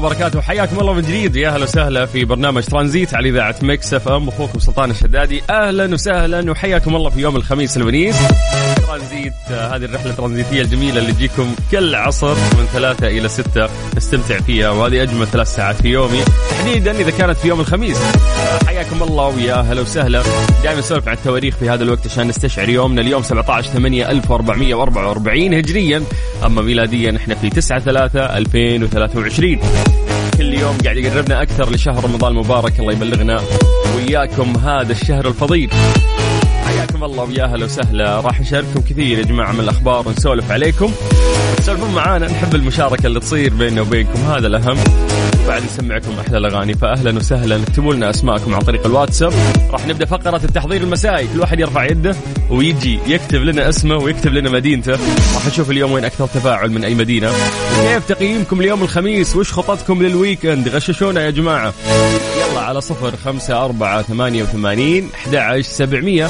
عليكم ورحمة الله وبركاته. حياكم الله من جديد. يا أهلا وسهلا في برنامج ترانزيت على إذاعة Mix FM. أخوكم سلطان الشدادي. أهلا وسهلا وحياكم الله في يوم الخميس الونيس. ترانزيت هذه الرحلة الترانزيتية الجميلة اللي تجيكم كل عصر من ثلاثة إلى ستة. نستمتع فيها وهذه أجمل ثلاث ساعات في يومي. تحديدا إذا كانت في يوم الخميس. حياكم الله ويا أهلا وسهلا. دائما نسولف عن التواريخ في هذا الوقت عشان نستشعر يومنا. اليوم 17 8 1444 هجريا. أما ميلاديا إحنا في 9 3 2023 كل يوم قاعد يقربنا أكثر لشهر رمضان المبارك الله يبلغنا وإياكم هذا الشهر الفضيل. حياكم الله ويا أهلا وسهلا. راح نشارككم كثير يا جماعة من الأخبار ونسولف عليكم. تسولفون معانا نحب المشاركة اللي تصير بيننا وبينكم هذا الأهم. بعد نسمعكم أحلى الأغاني فأهلا وسهلا. اكتبوا لنا أسماءكم عن طريق الواتساب. راح نبدأ فقرة التحضير المسائي. كل واحد يرفع يده ويجي يكتب لنا اسمه ويكتب لنا مدينته. راح نشوف اليوم وين أكثر تفاعل من أي مدينة. كيف تقييمكم اليوم الخميس؟ وش خططكم لل weekend غششونا يا جماعة. يلا على صفر خمسة أربعة ثمانية وثمانين أحد عشر سبعمية.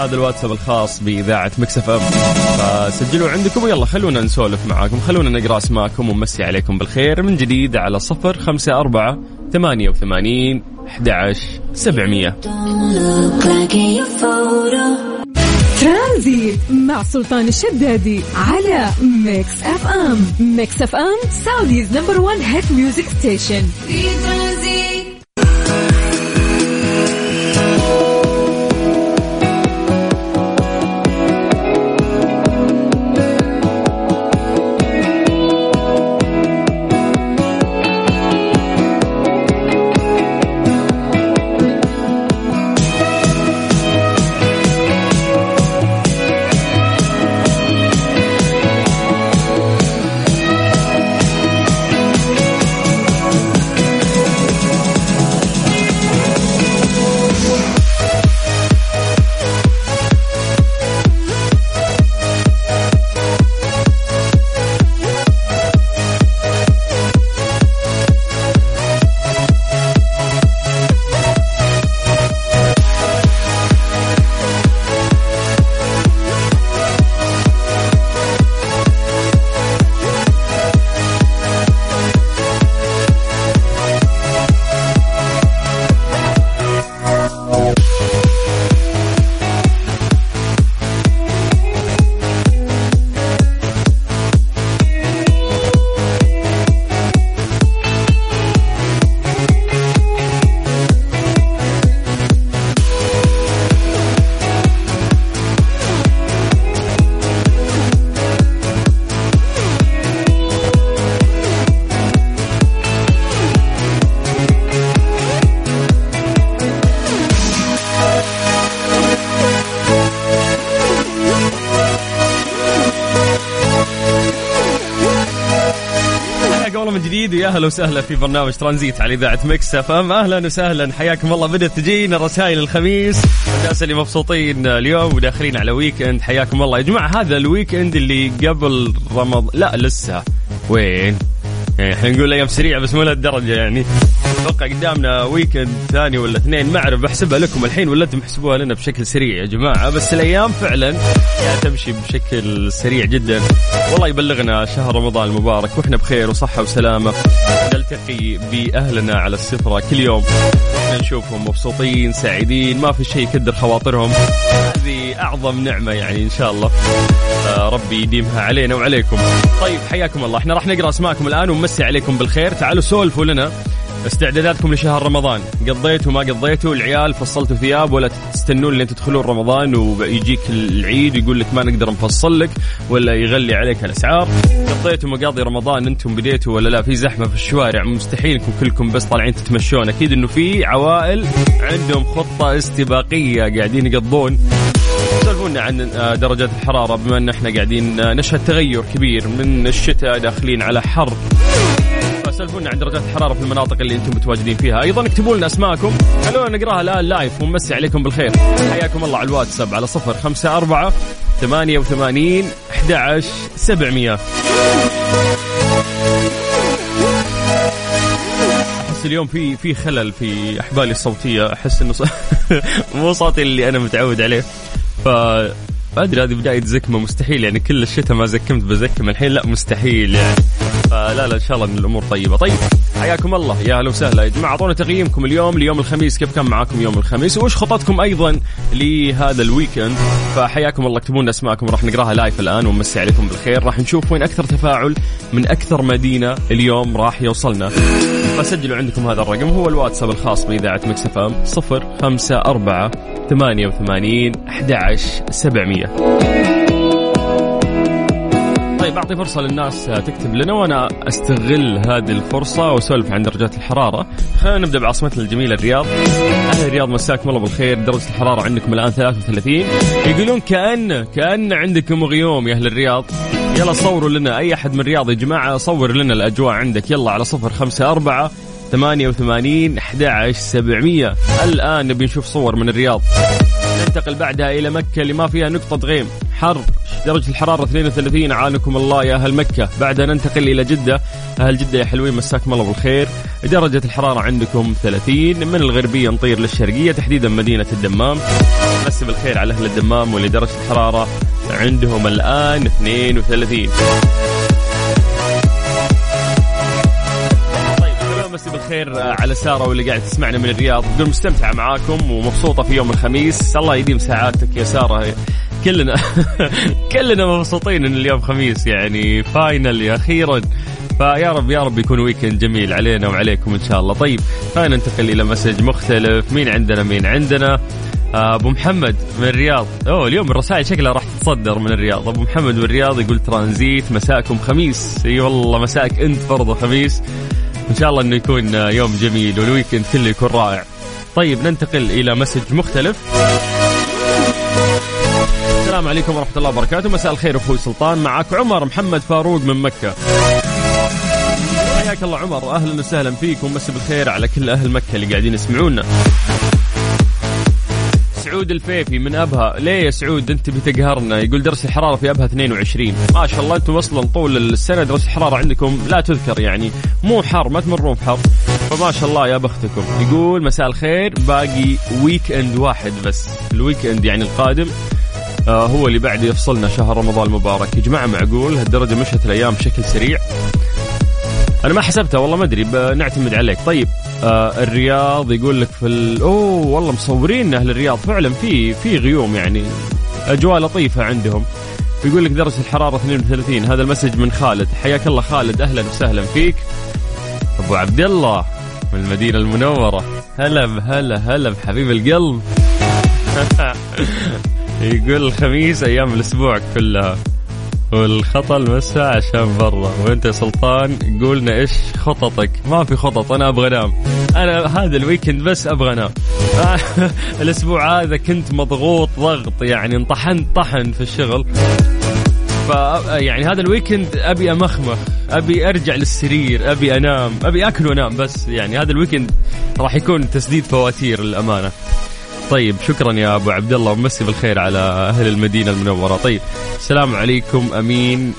هذا الواتساب الخاص بإذاعة Mix FM. فسجلوا عندكم ويلا خلونا نسولف معاكم خلونا نقرأ أسماءكم ونمسي عليكم بالخير من جديد على صفر خمسة أربعة ثمانية وثمانين أحد عشر سبعمية. Look like in your photo ترانزيت مع سلطان الشدادي على Mix FM. Mix FM Saudi's number one hit music station. في ترانزيت. جديد. ويا أهلا وسهلا في برنامج ترانزيت على إذاعة Mix FM. أهلا وسهلا. حياكم الله. بدأت تجينا رسائل الخميس. الناس اللي مبسوطين اليوم وداخلين على weekend حياكم الله. يا جماعة هذا ال weekend اللي قبل رمضان لا لسه. وين؟ إحنا نقول أيام سريعة بس مو لهالدرجة يعني. أتوقع قدامنا weekend ثاني ولا اثنين. ما أعرف بحسبها لكم الحين ولا أنتم تحسبوها لنا بشكل سريع يا جماعة. بس الأيام فعلا قاعدة تمشي بشكل سريع جدا. والله يبلغنا شهر رمضان المبارك وإحنا بخير وصحة وسلامة. نلتقي بأهلنا على السفرة كل يوم. نشوفهم مبسوطين سعيدين ما في شيء يكدر خواطرهم. هذه أعظم نعمة يعني إن شاء الله. آه ربي يديمها علينا وعليكم. طيب حياكم الله. إحنا راح نقرأ أسماءكم الآن ونمسي عليكم بالخير. تعالوا سولفوا لنا. استعداداتكم لشهر رمضان. قضيتوا ما قضيتوا العيال فصلتوا ثياب ولا تستنون لين تدخلون رمضان ويجيك العيد يقول لك ما نقدر نفصل لك ولا يغلي عليك الأسعار. قضيتوا مقاضي رمضان أنتم بديتوا ولا لا؟ في زحمة في الشوارع مستحيل انكم كلكم بس طالعين تتمشون. أكيد إنه في عوائل عندهم خطة استباقية قاعدين يقضون. سولفونا عن آه، درجات الحرارة بما إن إحنا قاعدين آه، نشهد تغير كبير من الشتاء داخلين على حر. سولفونا عن درجات الحرارة في المناطق اللي أنتم متواجدين فيها. أيضا اكتبوا لنا أسماءكم. خلونا نقراها الآن لايف ونمسي عليكم بالخير. حياكم الله على الواتساب على صفر خمسة أربعة ثمانية وثمانين أحد عشر سبعمية. أحس اليوم في في خلل في أحبالي الصوتية. أحس إنه ص... مو صوتي اللي أنا متعود عليه. ف أدري هذه بداية زكمة. مستحيل يعني كل الشتاء ما زكمت بزكم الحين. لا مستحيل يعني. لا لا إن شاء الله إن الأمور طيبة. طيب حياكم الله. يا أهلا وسهلا. يا جماعة أعطونا تقييمكم اليوم ليوم الخميس. كيف كان معاكم يوم الخميس؟ وإيش خططكم أيضا لهذا ال weekend؟ فحياكم الله. اكتبوا لنا أسماءكم. راح نقراها live الآن ونمسي عليكم بالخير. راح نشوف وين أكثر تفاعل من أكثر مدينة اليوم راح يوصلنا. فسجلوا عندكم هذا الرقم. هو الواتساب الخاص بإذاعة Mix FM. 054 88 11700 طيب أعطي فرصة للناس تكتب لنا وأنا أستغل هذه الفرصة وأسولف عن درجات الحرارة. خلينا نبدأ بعاصمتنا الجميلة الرياض. أهل الرياض مساكم الله بالخير. درجة الحرارة عندكم الآن 33 يقولون كأن كأن عندكم غيوم يا أهل الرياض. يلا صوروا لنا أي أحد من الرياض يا جماعة صور لنا الأجواء عندك. يلا على صفر خمسة أربعة ثمانية وثمانين أحد عشر سبعمية. الآن نبي نشوف صور من الرياض. ننتقل بعدها إلى مكة اللي ما فيها نقطة غيم حر درجة الحرارة 32 عانكم الله يا أهل مكة. بعدها ننتقل إلى جدة. أهل جدة يا حلوين مساكم الله بالخير. درجة الحرارة عندكم 30 من الغربية نطير للشرقية تحديدا مدينة الدمام. مسي بالخير على أهل الدمام واللي درجة الحرارة عندهم الآن 32 بالخير على سارة واللي قاعد تسمعنا من الرياض. تقول مستمتعه معاكم ومبسوطة في يوم الخميس. الله يديم ساعاتك يا سارة. كلنا كلنا مبسوطين إن اليوم خميس يعني finally أخيرا. فيا رب يا رب يكون weekend جميل علينا وعليكم إن شاء الله. طيب خلينا ننتقل إلى message مختلف. مين عندنا؟ مين عندنا؟ أبو محمد من الرياض. أوه اليوم الرسائل شكلها راح تتصدر من الرياض. أبو محمد من الرياض يقول ترانزيت مساكم خميس. أي والله مساك أنت برضه خميس. إن شاء الله إنه يكون يوم جميل وال weekend كله يكون رائع. طيب ننتقل إلى message مختلف. السلام عليكم ورحمة الله وبركاته. مساء الخير أخوي سلطان. معك عمر محمد فاروق من مكة. حياك الله عمر. أهلا وسهلا فيك ومسي بالخير على كل أهل مكة اللي قاعدين يسمعونا. سعود الفيفي من أبها. ليه يا سعود أنت بتقهرنا؟ يقول درجه الحرارة في أبها 22 ما شاء الله أنتم أصلا طول السنة درجه الحرارة عندكم لا تذكر يعني. مو حر ما تمرون بحر. فما شاء الله يا بختكم. يقول مساء الخير باقي weekend واحد بس. ال weekend يعني القادم آه هو اللي بعد يفصلنا شهر رمضان المبارك. يا جماعة معقول؟ هالدرجة مشت الأيام بشكل سريع. أنا ما حسبتها والله ما أدري بنعتمد عليك. طيب آه الرياض يقول لك في ال... أوه والله مصورين أهل الرياض. فعلا في في غيوم يعني أجواء لطيفة عندهم. يقول لك درجة الحرارة 32 هذا ال message من خالد. حياك الله خالد أهلا وسهلا فيك. أبو عبد الله من المدينة المنورة. هلا هلا هلا بحبيب القلب. يقول الخميس أيام الأسبوع كلها. والخطأ المساء عشان برا. وأنت يا سلطان قولنا إيش خططك؟ ما في خطط أنا أبغى أنام. أنا هذا الويكند بس أبغى أنام. الأسبوع هذا كنت مضغوط ضغط يعني انطحنت طحن في الشغل. ف يعني هذا ال weekend أبي أمخمخ أبي أرجع للسرير أبي أنام أبي أكل وأنام بس. يعني هذا ال weekend راح يكون تسديد فواتير للأمانة. طيب شكرا يا أبو عبد الله ومسي بالخير على أهل المدينة المنورة. طيب السلام عليكم أمين.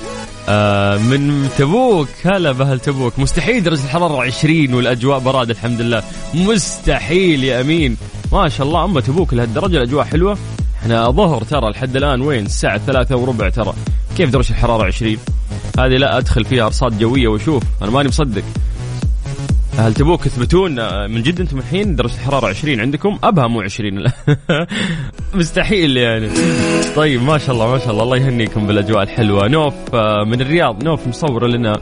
آه من تبوك هلا بأهل تبوك. مستحيل درجة الحرارة 20 والأجواء براد الحمد لله. مستحيل يا أمين. ما شاء الله أما تبوك لهالدرجة الأجواء حلوة. إحنا ظهر ترى لحد الآن وين؟ الساعة ثلاثة وربع ترى. كيف درجة الحرارة 20 هذه لا أدخل فيها أرصاد جوية وأشوف. أنا ماني مصدق. هل تبوك تثبتون آه، من جد أنتم الحين درجه الحراره 20 عندكم؟ أبها مو 20 لا. مستحيل يعني. طيب ما شاء الله ما شاء الله الله يهنيكم بالأجواء الحلوة. نوف آه، من الرياض. نوف مصورة لنا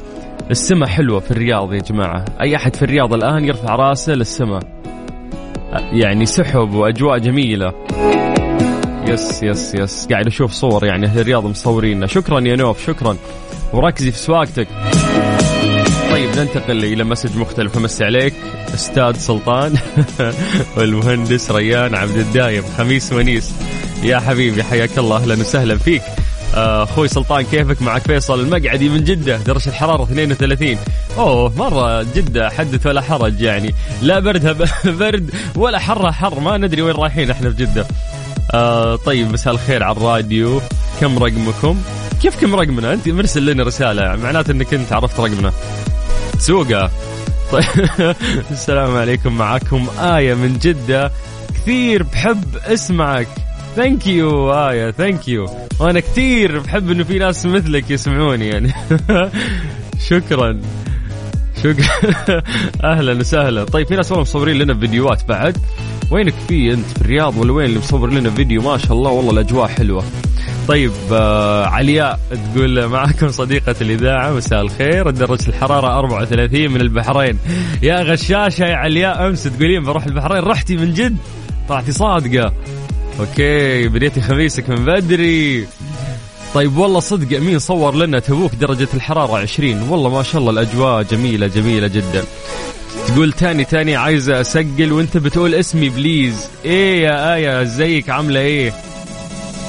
السماء حلوة في الرياض يا جماعة. أي أحد في الرياض الآن يرفع رأسه للسماء. آه، يعني سحب وأجواء جميلة. yes yes yes. قاعد أشوف صور يعني أهل الرياض مصوريننا شكرا يا نوف شكرا. وركزي في سواقتك. ننتقل إلى message مختلف. أمسي عليك أستاذ سلطان والمهندس ريان عبد الدايم. خميس ونيس. يا حبيبي حياك الله. أهلا وسهلا فيك. آه، أخوي سلطان كيفك معك فيصل؟ المقعدي من جدة درجة الحرارة 32 أوه مرة جدة حدث ولا حرج يعني. لا بردها برد ولا حرها حر. ما ندري وين رايحين إحنا في جدة. آه طيب مساء الخير على الراديو. كم رقمكم؟ كيف كم رقمنا؟ أنت مرسل لنا رسالة. معناته إنك أنت عرفت رقمنا. سوقه طيب. السلام عليكم معكم آية من جدة. كثير بحب اسمعك. thank you آية thank you وأنا كثير بحب إنه في ناس مثلك يسمعوني يعني. شكرا. شكرا. أهلا وسهلا. طيب في ناس والله مصورين لنا فيديوهات بعد. وينك في أنت في الرياض ولا وين اللي مصور لنا فيديو؟ ما شاء الله والله الأجواء حلوة. طيب آه علياء تقول معكم صديقة الإذاعة مساء الخير. درجة الحرارة 34 من البحرين. يا غشاشة يا علياء أمس تقولين بروح البحرين رحتي من جد؟ طلعتي صادقة. أوكي بديتي خميسك من بدري. طيب والله صدق مين صور لنا تبوك درجة الحرارة 20 والله ما شاء الله الأجواء جميلة جميلة جدا. تقول تاني تاني عايزة أسجل وأنت بتقول اسمي بليز. إيه يا آية إزيك؟ عاملة إيه؟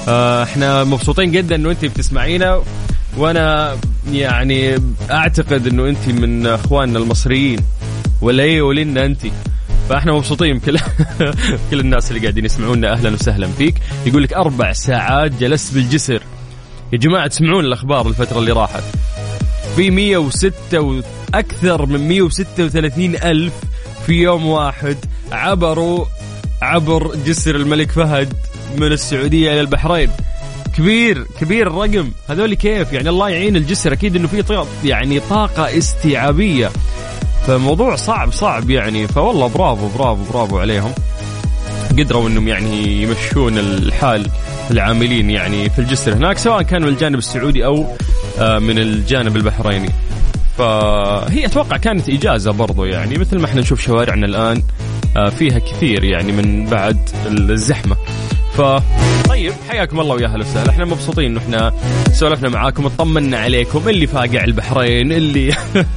إحنا مبسوطين جدا إنه انت بتسمعينا وأنا يعني أعتقد إنه انت من أخواننا المصريين ولا إيه قولي لنا انت. فإحنا مبسوطين بكل كل الناس اللي قاعدين يسمعونا أهلا وسهلا فيك. يقول لك أربع ساعات جلست بالجسر. يا جماعة تسمعون الأخبار الفترة اللي راحت. في 106 وأكثر من 136 ألف في يوم واحد عبروا عبر جسر الملك فهد. من السعودية إلى البحرين. كبير كبير الرقم. هذول كيف؟ يعني الله يعين الجسر. أكيد إنه في يعني طاقة استيعابية. فموضوع صعب صعب يعني. فوالله برافو برافو برافو عليهم. قدروا إنهم يعني يمشون الحال العاملين يعني في الجسر هناك سواء كان من الجانب السعودي أو آه، من الجانب البحريني. فهي أتوقع كانت إجازة برضو يعني مثل ما إحنا نشوف شوارعنا الآن آه، فيها كثير يعني من بعد الزحمة. ف طيب حياكم الله ويا أهلا وسهلا إحنا مبسوطين انه إحنا سولفنا معاكم اطمنا عليكم اللي فاقع البحرين اللي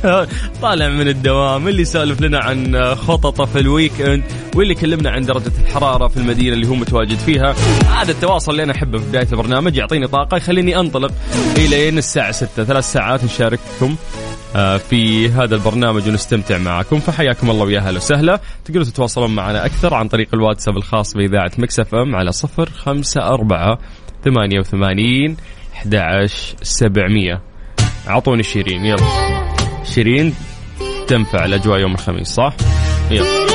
طالع من الدوام اللي سالف لنا عن خططه في ال weekend واللي كلمنا عن درجة الحرارة في المدينة اللي هو متواجد فيها. هذا التواصل اللي أنا أحبه في بداية البرنامج يعطيني طاقة يخليني أنطلق الين الساعة 6 ثلاث ساعات نشارككم في هذا البرنامج ونستمتع معكم. فحياكم الله ويا أهلا وسهلا. تقدروا تتواصلون معنا أكثر عن طريق الواتساب الخاص بإذاعة Mix FM على صفر خمسة أربعة ثمانية وثمانين أحد عشر سبعمية. أعطوني شيرين. يلا. شيرين تنفع الأجواء يوم الخميس صح؟ يلا.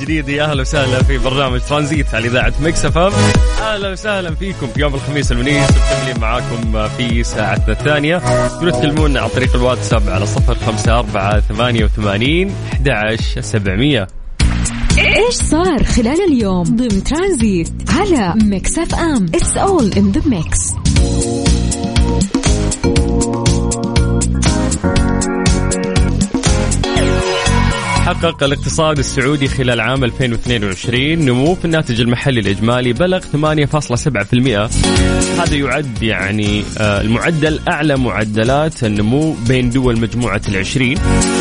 جديد. يا أهلا وسهلا في برنامج ترانزيت على إذاعة Mix FM. أهلا وسهلا فيكم في يوم الخميس المنيس ومكملين معاكم في ساعتنا الثانية. تقدروا تكلمونا عن طريق الواتساب على صفر خمسة أربعة ثمانية وثمانين أحد عشر سبعمية. إيش صار خلال اليوم ضمن ترانزيت على Mix FM؟ it's all in the mix حقق الاقتصاد السعودي خلال عام 2022 نمو في الناتج المحلي الإجمالي بلغ 8.7% هذا يعد يعني آه، المعدل أعلى معدلات النمو بين دول مجموعة العشرين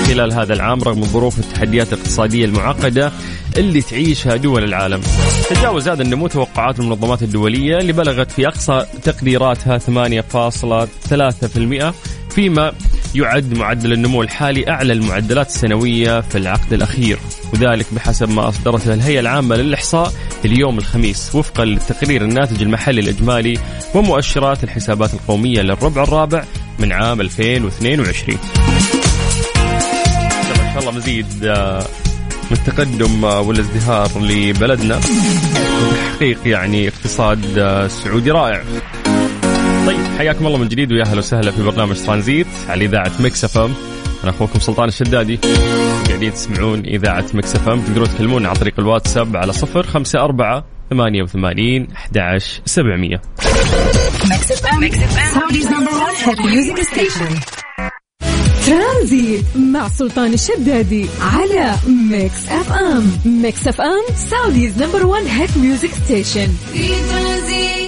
خلال هذا العام رغم الظروف والتحديات الاقتصادية المعقدة اللي تعيشها دول العالم. تجاوز هذا النمو توقعات المنظمات الدولية اللي بلغت في أقصى تقديراتها 8.3% فيما يعد معدل النمو الحالي أعلى المعدلات السنوية في العقد الأخير وذلك بحسب ما أصدرته الهيئة العامة للإحصاء اليوم الخميس وفقا للتقرير الناتج المحلي الإجمالي ومؤشرات الحسابات القومية للربع الرابع من عام 2022 ما شاء الله مزيد آه، من التقدم آه، والازدهار لبلدنا. وتحقيق يعني اقتصاد آه، سعودي رائع. طيب. حياكم الله من جديد ويا أهلا وسهلا في برنامج ترانزيت على إذاعة Mix FM. أنا أخوكم سلطان الشدادي. قاعدين تسمعون إذاعة Mix FM. تقدرون تكلمونا عن طريق الواتساب على صفر خمسة أربعة ثمانية وثمانين أحد عشر سبعمية. ترانزيت مع سلطان الشدادي على Mix FM. Mix FM Saudi's number 1 hit music station في ترانزيت.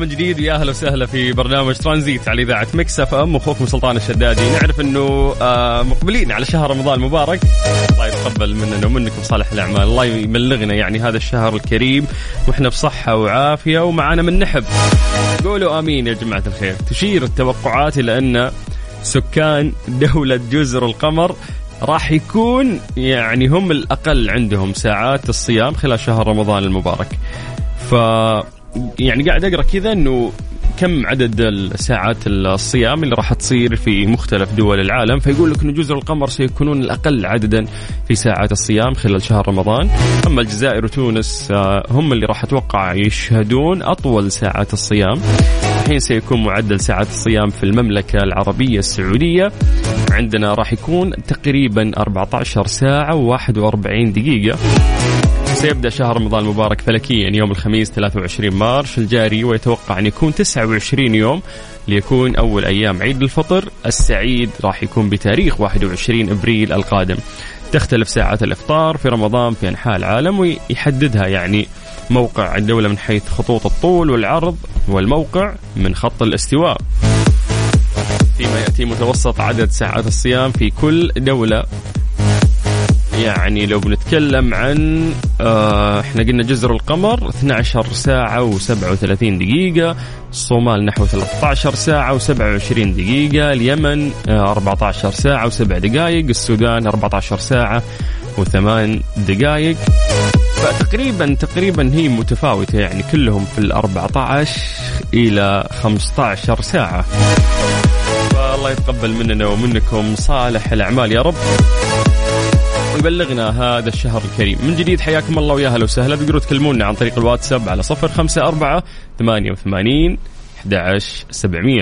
من جديد. ويا أهلا وسهلا في برنامج ترانزيت على إذاعة Mix FM. أخوكم سلطان الشدادي. نعرف إنه آه، مقبلين على شهر رمضان المبارك. الله يتقبل مننا ومنكم صالح الأعمال. الله يبلغنا يعني هذا الشهر الكريم. وإحنا بصحة وعافية ومعنا من نحب. قولوا آمين يا جماعة الخير. تشير التوقعات إلى أن سكان دولة جزر القمر راح يكون يعني هم الأقل عندهم ساعات الصيام خلال شهر رمضان المبارك. ف يعني قاعد أقرأ كذا إنه كم عدد الساعات الصيام اللي راح تصير في مختلف دول العالم؟ فيقول لك إنه جزر القمر سيكونون الأقل عددا في ساعات الصيام خلال شهر رمضان. أما الجزائر وتونس آه، هم اللي راح أتوقع يشهدون أطول ساعات الصيام. الحين سيكون معدل ساعات الصيام في المملكة العربية السعودية. عندنا راح يكون تقريبا 14 ساعة و41 دقيقة. سيبدأ شهر رمضان المبارك فلكيا. يوم الخميس 23 مارش الجاري ويتوقع أن يكون 29 يوم ليكون أول أيام عيد الفطر السعيد. راح يكون بتاريخ 21 أبريل القادم. تختلف ساعات الإفطار في رمضان في أنحاء العالم ويحددها يعني موقع الدولة من حيث خطوط الطول والعرض والموقع من خط الاستواء. فيما يأتي متوسط عدد ساعات الصيام في كل دولة. يعني لو بنتكلم عن آه إحنا قلنا جزر القمر 12 ساعة و37 دقيقة الصومال نحو 13 ساعة و27 دقيقة اليمن آه 14 ساعة و7 دقائق السودان 14 ساعة وثمان دقائق فتقريبا تقريبا هي متفاوتة يعني كلهم في ال 14 إلى 15 ساعة. فالله يتقبل مننا ومنكم صالح الأعمال يا رب. ويبلغنا هذا الشهر الكريم. من جديد حياكم الله ويا هلا وسهلا. تقدروا تكلمونا عن طريق الواتساب على صفر خمسة أربعة ثمانية وثمانين 11 700